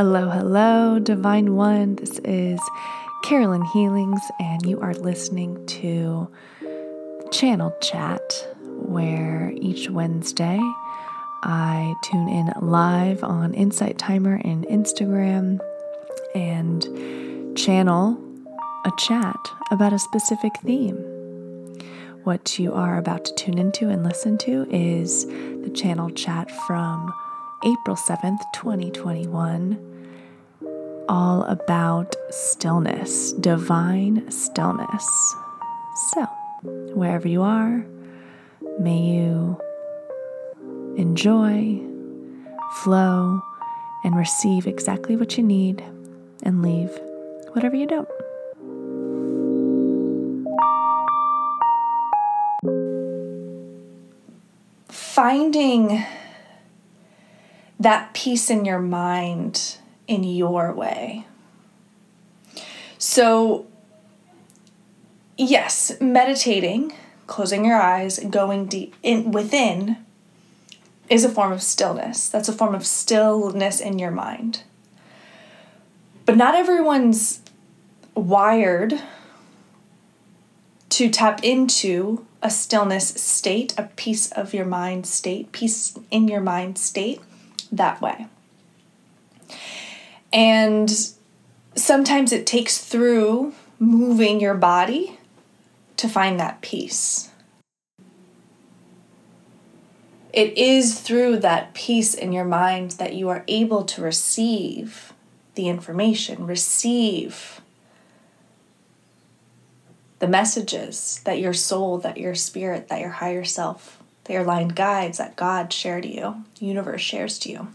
Hello, hello, Divine One. This is Carolyn Healings, and you are listening to Channel Chat, where each Wednesday I tune in live on Insight Timer and Instagram and channel a chat about a specific theme. What you are about to tune into and listen to is the channel chat from April 7th, 2021, all about stillness, divine stillness. So, wherever you are, may you enjoy, flow, and receive exactly what you need and leave whatever you don't. Finding that peace in your mind in your way. So, yes, meditating, closing your eyes, going deep in within is a form of stillness. That's a form of stillness in your mind. But not everyone's wired to tap into a stillness state, a peace of your mind state, peace in your mind state that way. And sometimes it takes through moving your body to find that peace. It is through that peace in your mind that you are able to receive the information, receive the messages that your soul, that your spirit, that your higher self they are line guides that God shared to you, universe shares to you.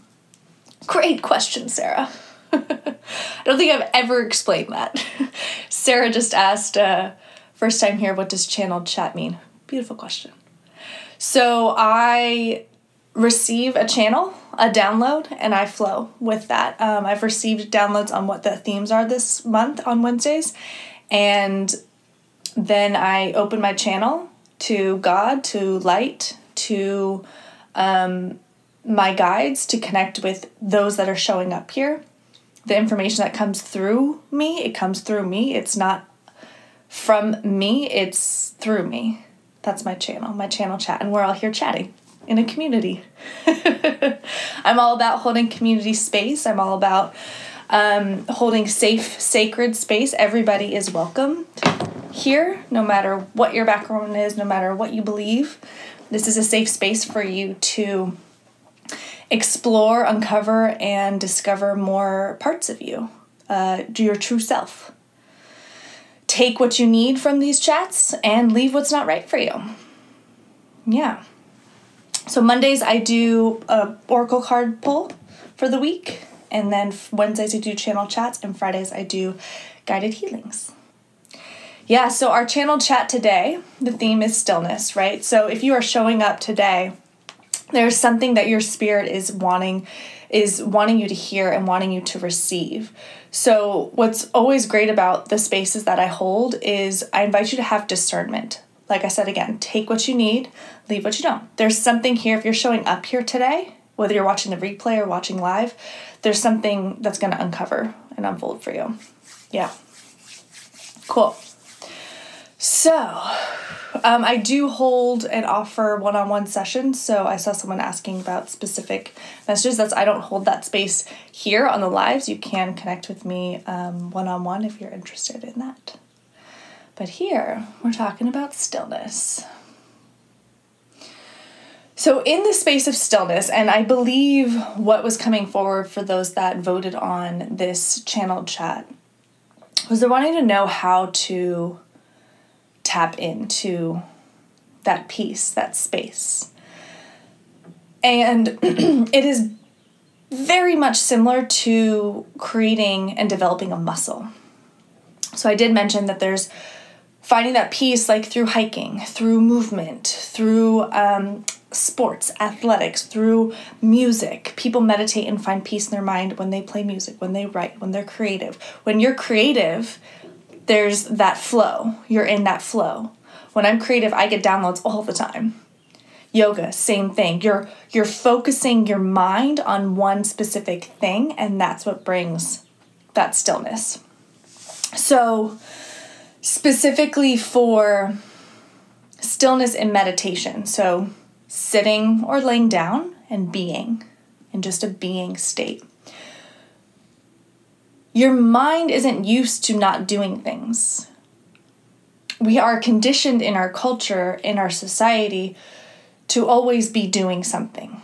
Great question, Sarah. I don't think I've ever explained that. Sarah just asked, uh, first time here, what does channeled chat mean? Beautiful question. So I receive a channel, a download, and I flow with that. Um, I've received downloads on what the themes are this month on Wednesdays, and then I open my channel to God, to light, to um, my guides to connect with those that are showing up here. The information that comes through me, it comes through me. It's not from me, it's through me. That's my channel, my channel chat, and we're all here chatting in a community. I'm all about holding community space. I'm all about um, holding safe, sacred space. Everybody is welcome here, no matter what your background is, no matter what you believe. This is a safe space for you to explore, uncover, and discover more parts of you, uh, your true self. Take what you need from these chats and leave what's not right for you. Yeah. So Mondays I do a oracle card pull for the week, and then Wednesdays I do channel chats, and Fridays I do guided healings. Yeah, so our channel chat today, the theme is stillness, right? So if you are showing up today, there's something that your spirit is wanting is wanting you to hear and wanting you to receive. So what's always great about the spaces that I hold is I invite you to have discernment. Like I said again, take what you need, leave what you don't. There's something here if you're showing up here today, whether you're watching the replay or watching live, there's something that's going to uncover and unfold for you. Yeah. Cool. So, um, I do hold and offer one on one sessions. So, I saw someone asking about specific messages. That's I don't hold that space here on the lives. You can connect with me one on one if you're interested in that. But here, we're talking about stillness. So, in the space of stillness, and I believe what was coming forward for those that voted on this channeled chat was they're wanting to know how to tap into that peace, that space. And it is very much similar to creating and developing a muscle. So I did mention that there's finding that peace like through hiking, through movement, through um, sports, athletics, through music. People meditate and find peace in their mind when they play music, when they write, when they're creative. When you're creative, there's that flow. You're in that flow. When I'm creative, I get downloads all the time. Yoga, same thing. You're you're focusing your mind on one specific thing and that's what brings that stillness. So specifically for stillness in meditation. So sitting or laying down and being in just a being state. Your mind isn't used to not doing things. We are conditioned in our culture, in our society, to always be doing something.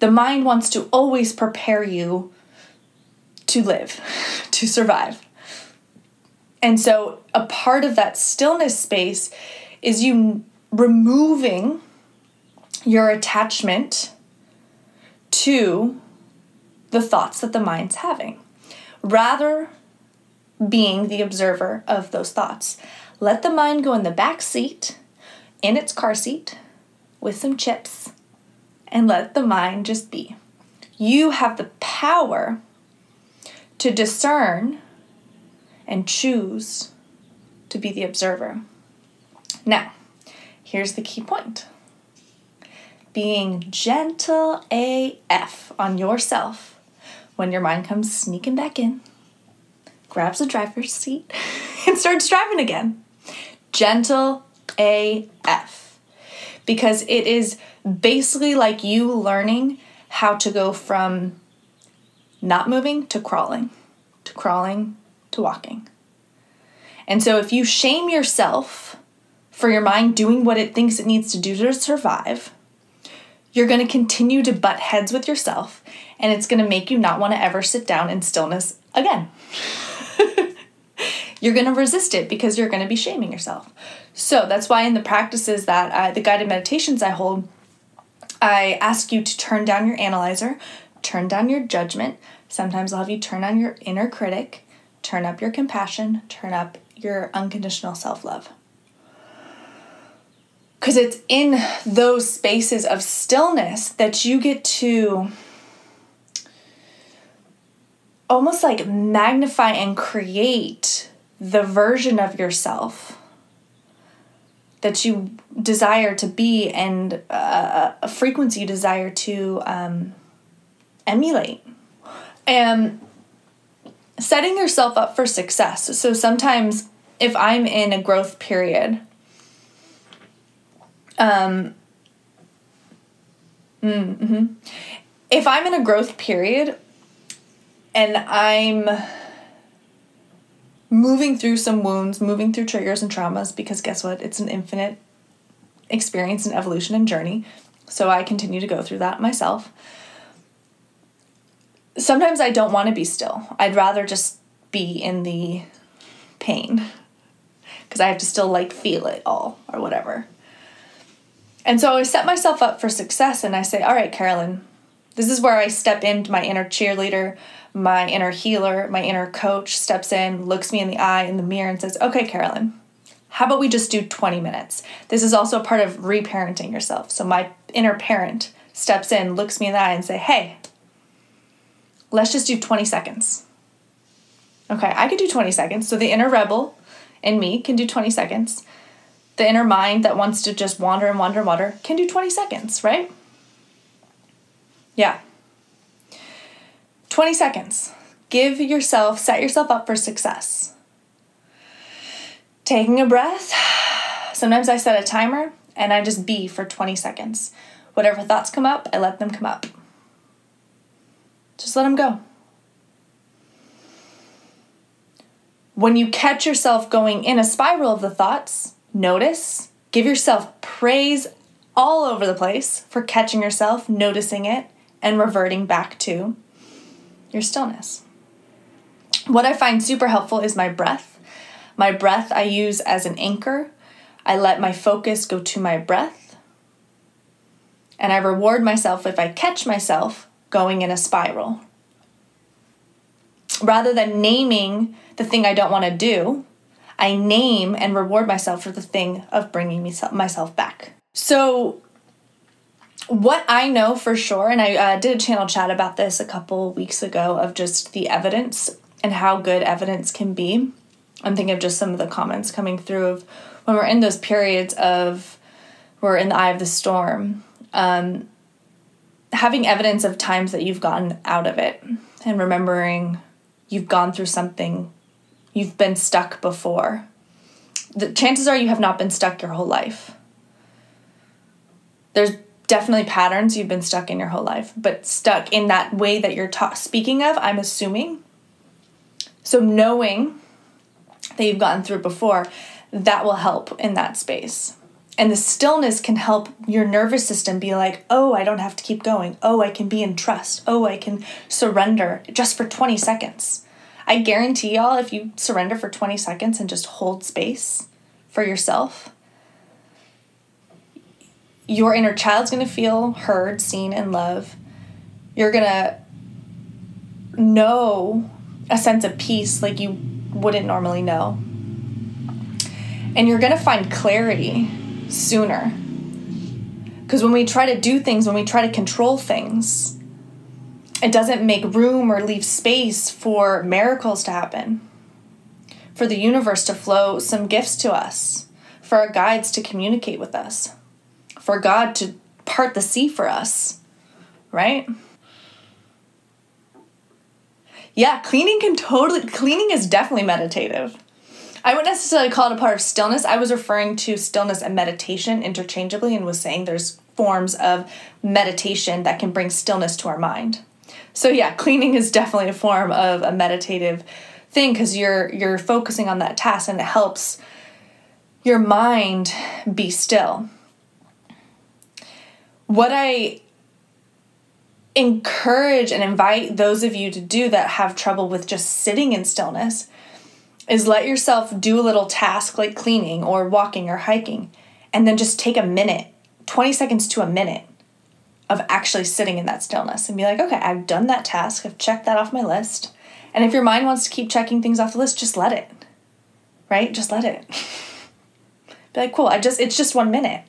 The mind wants to always prepare you to live, to survive. And so, a part of that stillness space is you removing your attachment to the thoughts that the mind's having, rather being the observer of those thoughts. Let the mind go in the back seat in its car seat with some chips and let the mind just be. You have the power to discern and choose to be the observer. Now, here's the key point being gentle AF on yourself when your mind comes sneaking back in, grabs the driver's seat, and starts driving again. Gentle AF. Because it is basically like you learning how to go from not moving to crawling, to crawling to walking. And so if you shame yourself for your mind doing what it thinks it needs to do to survive, you're going to continue to butt heads with yourself and it's going to make you not want to ever sit down in stillness again. you're going to resist it because you're going to be shaming yourself. So that's why in the practices that I, the guided meditations I hold, I ask you to turn down your analyzer, turn down your judgment. Sometimes I'll have you turn on your inner critic, turn up your compassion, turn up your unconditional self love. Because it's in those spaces of stillness that you get to almost like magnify and create the version of yourself that you desire to be and uh, a frequency you desire to um, emulate. And setting yourself up for success. So sometimes if I'm in a growth period, um, mm-hmm. if I'm in a growth period and I'm moving through some wounds, moving through triggers and traumas, because guess what? It's an infinite experience and evolution and journey. So I continue to go through that myself. Sometimes I don't want to be still. I'd rather just be in the pain because I have to still like feel it all or whatever. And so I set myself up for success and I say, All right, Carolyn, this is where I step into my inner cheerleader my inner healer, my inner coach steps in, looks me in the eye in the mirror, and says, Okay, Carolyn, how about we just do 20 minutes? This is also a part of reparenting yourself. So my inner parent steps in, looks me in the eye, and say, Hey, let's just do 20 seconds. Okay, I could do 20 seconds. So the inner rebel in me can do 20 seconds. The inner mind that wants to just wander and wander and wander can do 20 seconds, right? Yeah. 20 seconds. Give yourself, set yourself up for success. Taking a breath. Sometimes I set a timer and I just be for 20 seconds. Whatever thoughts come up, I let them come up. Just let them go. When you catch yourself going in a spiral of the thoughts, notice, give yourself praise all over the place for catching yourself, noticing it, and reverting back to your stillness. What I find super helpful is my breath. My breath I use as an anchor. I let my focus go to my breath. And I reward myself if I catch myself going in a spiral. Rather than naming the thing I don't want to do, I name and reward myself for the thing of bringing me, myself back. So, what I know for sure, and I uh, did a channel chat about this a couple weeks ago of just the evidence and how good evidence can be. I'm thinking of just some of the comments coming through of when we're in those periods of we're in the eye of the storm. Um, having evidence of times that you've gotten out of it and remembering you've gone through something, you've been stuck before. The chances are you have not been stuck your whole life. There's definitely patterns you've been stuck in your whole life, but stuck in that way that you're ta- speaking of, I'm assuming. So knowing that you've gotten through it before, that will help in that space. And the stillness can help your nervous system be like, oh, I don't have to keep going. Oh, I can be in trust. Oh, I can surrender just for 20 seconds. I guarantee y'all, if you surrender for 20 seconds and just hold space for yourself, your inner child's gonna feel heard, seen, and loved. You're gonna know a sense of peace like you wouldn't normally know. And you're gonna find clarity sooner. Because when we try to do things, when we try to control things, it doesn't make room or leave space for miracles to happen, for the universe to flow some gifts to us, for our guides to communicate with us, for God to part the sea for us, right? Yeah, cleaning can totally, cleaning is definitely meditative. I wouldn't necessarily call it a part of stillness. I was referring to stillness and meditation interchangeably and was saying there's forms of meditation that can bring stillness to our mind. So yeah, cleaning is definitely a form of a meditative thing because you're you're focusing on that task and it helps your mind be still. What I encourage and invite those of you to do that have trouble with just sitting in stillness is let yourself do a little task like cleaning or walking or hiking and then just take a minute 20 seconds to a minute of actually sitting in that stillness and be like okay i've done that task. I've checked that off my list. And if your mind wants to keep checking things off the list just let it right? Just let it. Be like cool i just it's just one minute.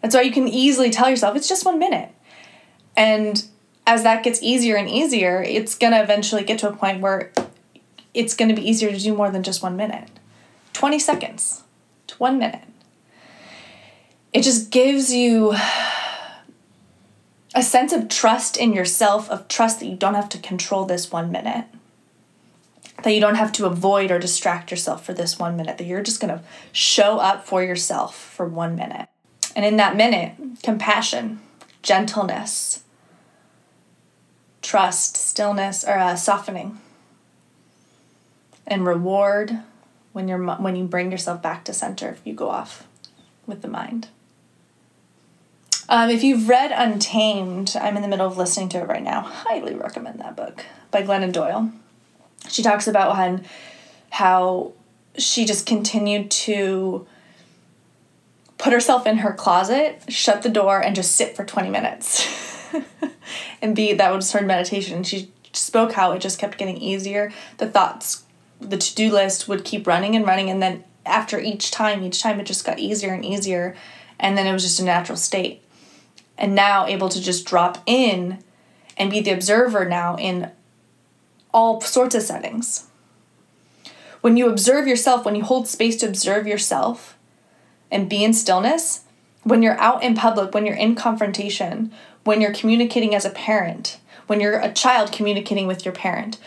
That's why you can easily tell yourself it's just one minute. And as that gets easier and easier it's to eventually get to a point where it's to be easier to do more than just one minute. 20 seconds. To one minute. It just gives you a sense of trust in yourself, of trust that you don't have to control this one minute, that you don't have to avoid or distract yourself for this one minute, that you're just going to show up for yourself for one minute. And in that minute, compassion, gentleness, trust, stillness, or uh, softening and reward when you're when you bring yourself back to center if you go off with the mind. Um, if you've read Untamed, I'm in the middle of listening to it right now. Highly recommend that book by Glennon Doyle. She talks about how, how she just continued to put herself in her closet, shut the door, and just sit for 20 minutes. and be that was her meditation. She spoke how it just kept getting easier. The thoughts the to-do list would keep running and running and then after each time each time it just got easier and easier and then it was just a natural state and now able to just drop in and be the observer now in all sorts of settings when you observe yourself when you hold space to observe yourself and be in stillness when you're out in public when you're in confrontation when you're communicating as a parent when you're a child communicating with your parent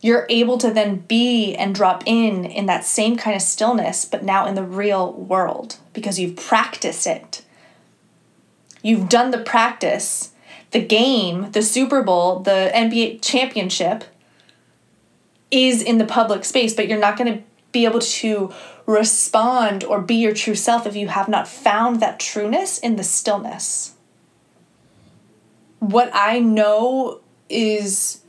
you're able to then be and drop in in that same kind of stillness, but now in the real world because you've practiced it. You've done the practice. The game, the Super Bowl, the NBA championship is in the public space, but you're not going to be able to respond or be your true self if you have not found that trueness in the stillness. What I know is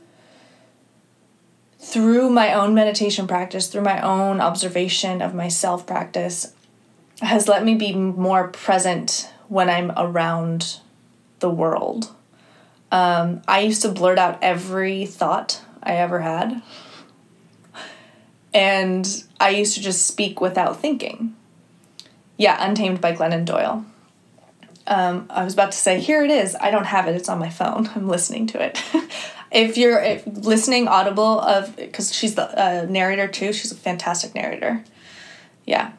through my own meditation practice, through my own observation of myself practice, has let me be more present when I'm around the world. Um, I used to blurt out every thought I ever had. And I used to just speak without thinking. Yeah, Untamed by Glennon Doyle. Um, I was about to say, here it is. I don't have it, it's on my phone. I'm listening to it. if you're if listening audible of because she's the uh, narrator too she's a fantastic narrator yeah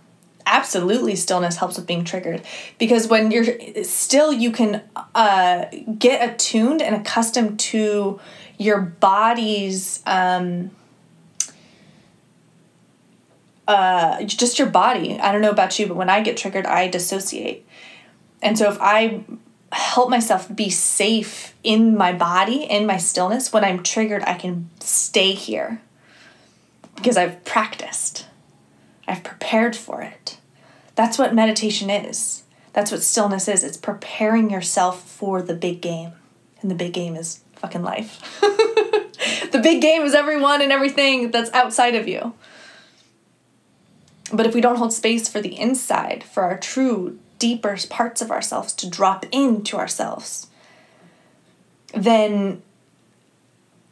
absolutely stillness helps with being triggered. Because when you're still you can uh, get attuned and accustomed to your body's um, uh, just your body. I don't know about you but when i get triggered i dissociate. And so if i help myself be safe in my body in my stillness when i'm triggered i can stay here. Because i've practiced I've prepared for it. That's what meditation is. That's what stillness is. It's preparing yourself for the big game. And the big game is fucking life. the big game is everyone and everything that's outside of you. But if we don't hold space for the inside, for our true, deeper parts of ourselves to drop into ourselves, then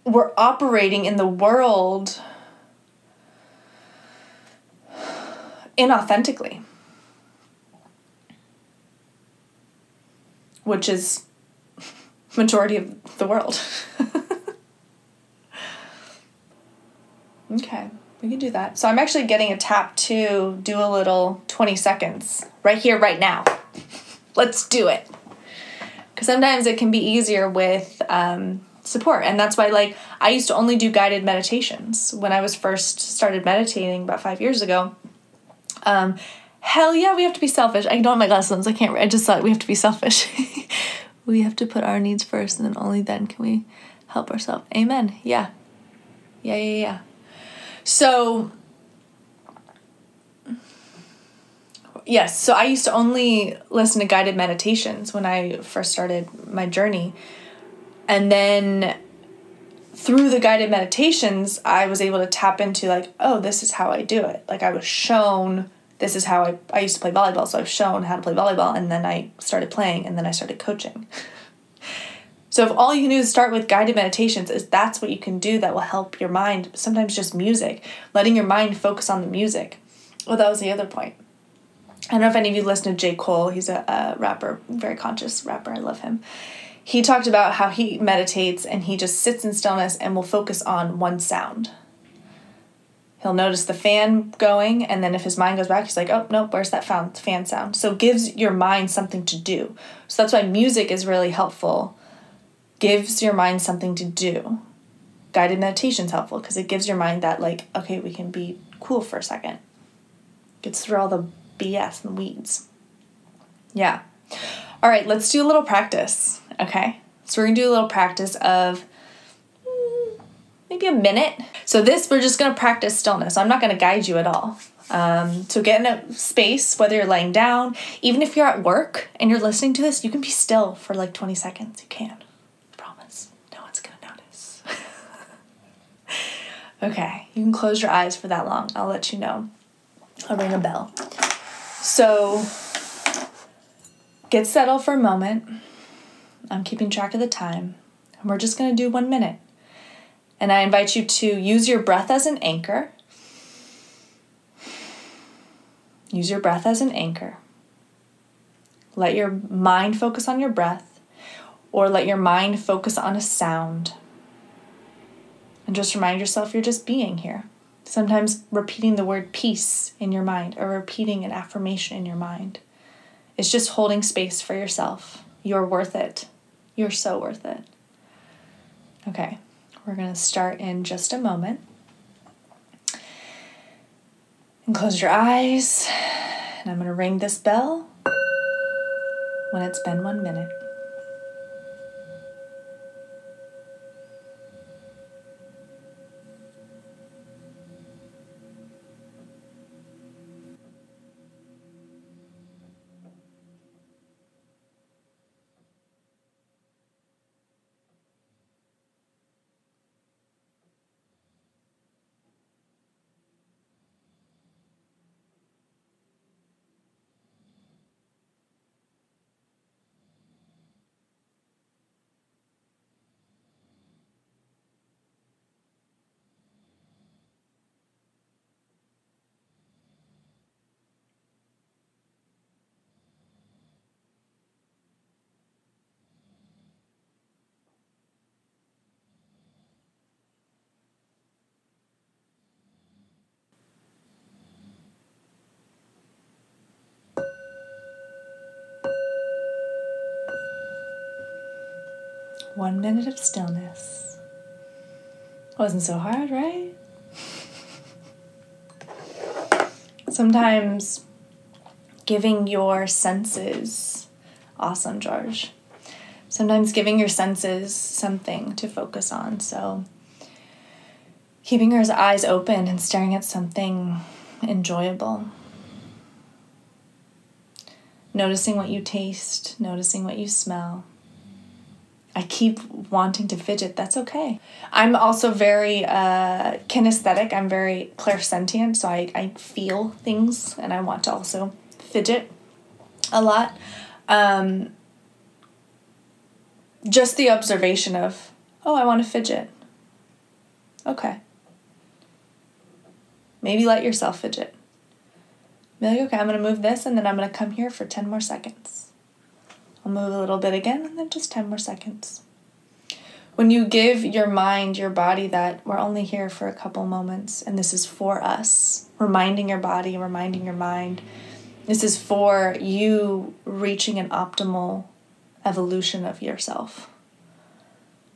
we're operating in the world inauthentically. Which is majority of the world. okay, we can do that. So I'm actually getting a tap to do a little 20 seconds right here, right now. Let's do it. Because sometimes it can be easier with um, support. And that's why, like, I used to only do guided meditations when I was first started meditating about five years ago. Um, hell yeah, we have to be selfish. I don't have my glasses. I can't. I just thought we have to be selfish. we have to put our needs first, and then only then can we help ourselves. Amen. Yeah. Yeah, yeah, yeah. So, yes, so I used to only listen to guided meditations when I first started my journey. And then through the guided meditations, I was able to tap into like, oh, this is how I do it. Like I was shown this is how I I used to play volleyball, so I was shown how to play volleyball and then I started playing and then I started coaching. so if all you can do is start with guided meditations, is that's what you can do that will help your mind. Sometimes just music, letting your mind focus on the music. Well, that was the other point. I don't know if any of you listen to J. Cole. He's a, a rapper, very conscious rapper. I love him he talked about how he meditates and he just sits in stillness and will focus on one sound. He'll notice the fan going, and then if his mind goes back, he's like, oh, nope, where's that fan sound? So gives your mind something to do. So that's why music is really helpful. Gives your mind something to do. Guided meditation is helpful because it gives your mind that, like, okay, we can be cool for a second. Gets through all the BS and weeds. Yeah. All right, let's do a little practice. Okay, so we're gonna do a little practice of maybe a minute. So this, we're just gonna practice stillness. I'm not gonna guide you at all. Um, so get in a space, whether you're laying down, even if you're at work and you're listening to this, you can be still for like 20 seconds. You can. I promise. No one's gonna notice. okay, you can close your eyes for that long. I'll let you know. I'll ring a bell. So get settled for a moment. I'm keeping track of the time, and we're just going to do one minute. And I invite you to use your breath as an anchor. Use your breath as an anchor. Let your mind focus on your breath, or let your mind focus on a sound. And just remind yourself you're just being here. Sometimes repeating the word peace in your mind or repeating an affirmation in your mind. It's just holding space for yourself. You're worth it. You're so worth it. Okay, we're going to start in just a moment. And close your eyes. And I'm going to ring this bell when it's been one minute. One minute of stillness. Wasn't so hard, right? Sometimes giving your senses, awesome, George. Sometimes giving your senses something to focus on. So, keeping your eyes open and staring at something enjoyable. Noticing what you taste, noticing what you smell. I keep wanting to fidget. That's okay. I'm also very uh, kinesthetic. I'm very clairsentient, so I, I feel things and I want to also fidget a lot. Um, just the observation of, oh, I want to fidget. Okay. Maybe let yourself fidget. Be like, okay, I'm going to move this and then I'm going to come here for 10 more seconds. I'll move a little bit again and then just 10 more seconds. When you give your mind, your body that we're only here for a couple moments and this is for us, reminding your body, reminding your mind, this is for you reaching an optimal evolution of yourself.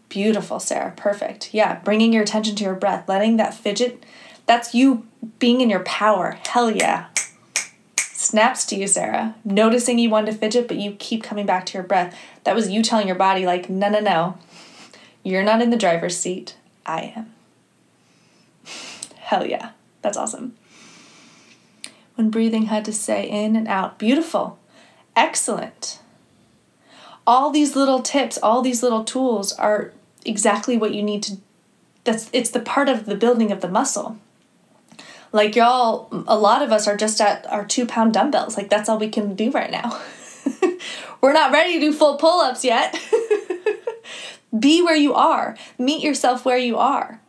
Beautiful, Sarah. Perfect. Yeah, bringing your attention to your breath, letting that fidget, that's you being in your power. Hell yeah. Snaps to you, Sarah. Noticing you want to fidget, but you keep coming back to your breath. That was you telling your body, like, no, no, no. You're not in the driver's seat. I am. Hell yeah. That's awesome. When breathing had to say in and out. Beautiful. Excellent. All these little tips, all these little tools are exactly what you need to that's it's the part of the building of the muscle. Like y'all, a lot of us are just at our two pound dumbbells. Like that's all we can do right now. We're not ready to do full pull ups yet. Be where you are. Meet yourself where you are.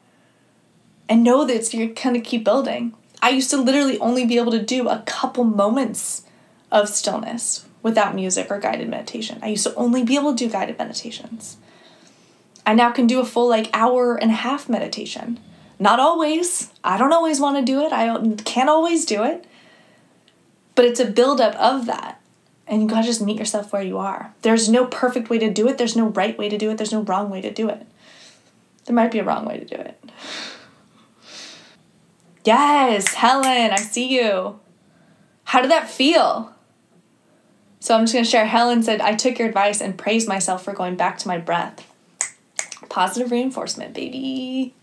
And know that you're gonna keep building. I used to literally only be able to do a couple moments of stillness without music or guided meditation. I used to only be able to do guided meditations. I now can do a full like hour and a half meditation. Not always. I don't always want to do it. I can't always do it. But it's a buildup of that. And you gotta just meet yourself where you are. There's no perfect way to do it. There's no right way to do it. There's no wrong way to do it. There might be a wrong way to do it. Yes, Helen, I see you. How did that feel? So I'm just gonna share. Helen said, I took your advice and praised myself for going back to my breath. Positive reinforcement, baby.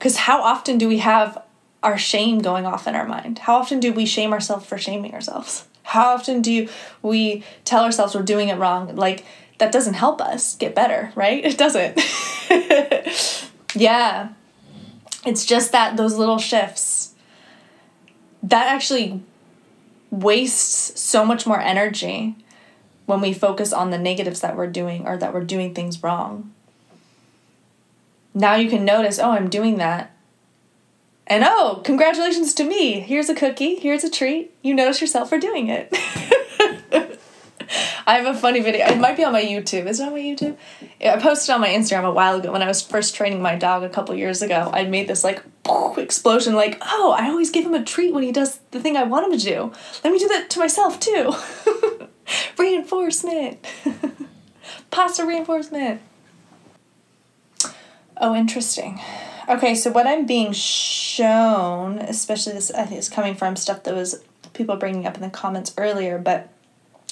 Because how often do we have our shame going off in our mind? How often do we shame ourselves for shaming ourselves? How often do we tell ourselves we're doing it wrong? Like, that doesn't help us get better, right? It doesn't. yeah. It's just that those little shifts that actually wastes so much more energy when we focus on the negatives that we're doing or that we're doing things wrong now you can notice, oh, I'm doing that. And oh, congratulations to me. Here's a cookie. Here's a treat. You notice yourself for doing it. I have a funny video. It might be on my YouTube. Is it on my YouTube? I posted on my Instagram a while ago when I was first training my dog a couple years ago. I made this like explosion, like, oh, I always give him a treat when he does the thing I want him to do. Let me do that to myself too. reinforcement. Pasta reinforcement. Oh, interesting. Okay, so what I'm being shown, especially this I think is coming from stuff that was people bringing up in the comments earlier, but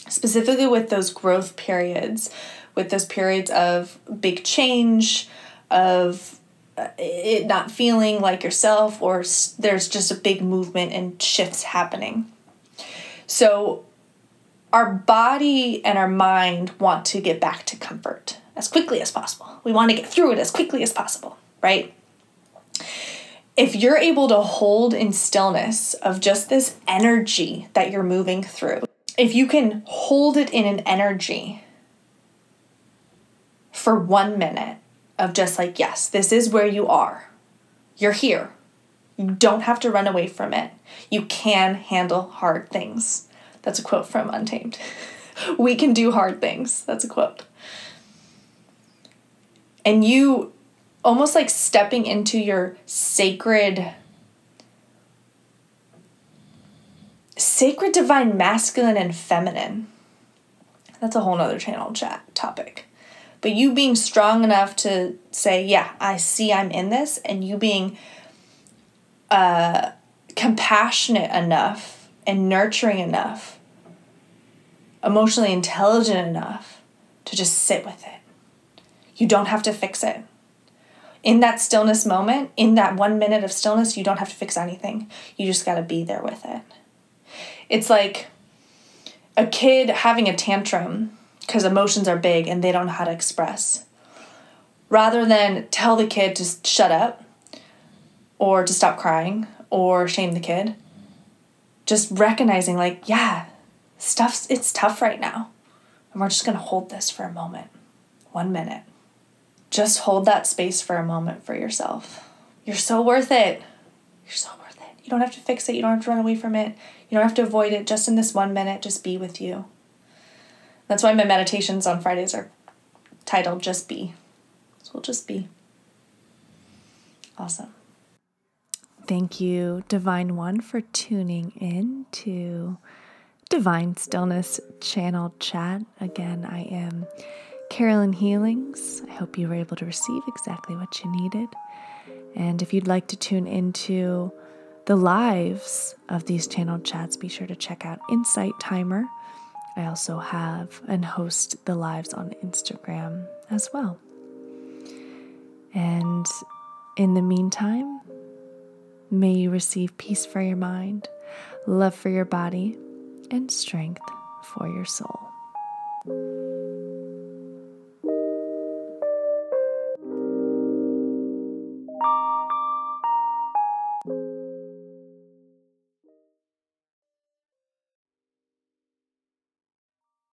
specifically with those growth periods, with those periods of big change, of uh, it not feeling like yourself, or there's just a big movement and shifts happening. So, our body and our mind want to get back to comfort as quickly as possible. We want to get through it as quickly as possible, right? If you're able to hold in stillness of just this energy that you're moving through, if you can hold it in an energy for one minute of just like, yes, this is where you are, you're here. You don't have to run away from it. You can handle hard things. That's a quote from Untamed. we can do hard things. That's a quote and you almost like stepping into your sacred sacred divine masculine and feminine that's a whole nother channel chat topic But you being strong enough to say, yeah, I see I'm in this, and you being uh, compassionate enough and nurturing enough, emotionally intelligent enough to just sit with it. You don't have to fix it. In that stillness moment, in that one minute of stillness, you don't have to fix anything. You just got to be there with it. It's like a kid having a tantrum because emotions are big and they don't know how to express. Rather than tell the kid to shut up or to stop crying or shame the kid, just recognizing, like, yeah, stuff's, it's tough right now. And we're just going to hold this for a moment, one minute. Just hold that space for a moment for yourself. You're so worth it. You're so worth it. You don't have to fix it. You don't have to run away from it. You don't have to avoid it. Just in this one minute, just be with you. That's why my meditations on Fridays are titled Just Be. So we'll just be. Awesome. Thank you, Divine One, for tuning in to Divine Stillness Channel Chat. Again, I am Carolyn Healings. I hope you were able to receive exactly what you needed. And if you'd like to tune into the lives of these channel chats, be sure to check out Insight Timer. I also have and host the lives on Instagram as well. And in the meantime, may you receive peace for your mind, love for your body, and strength for your soul.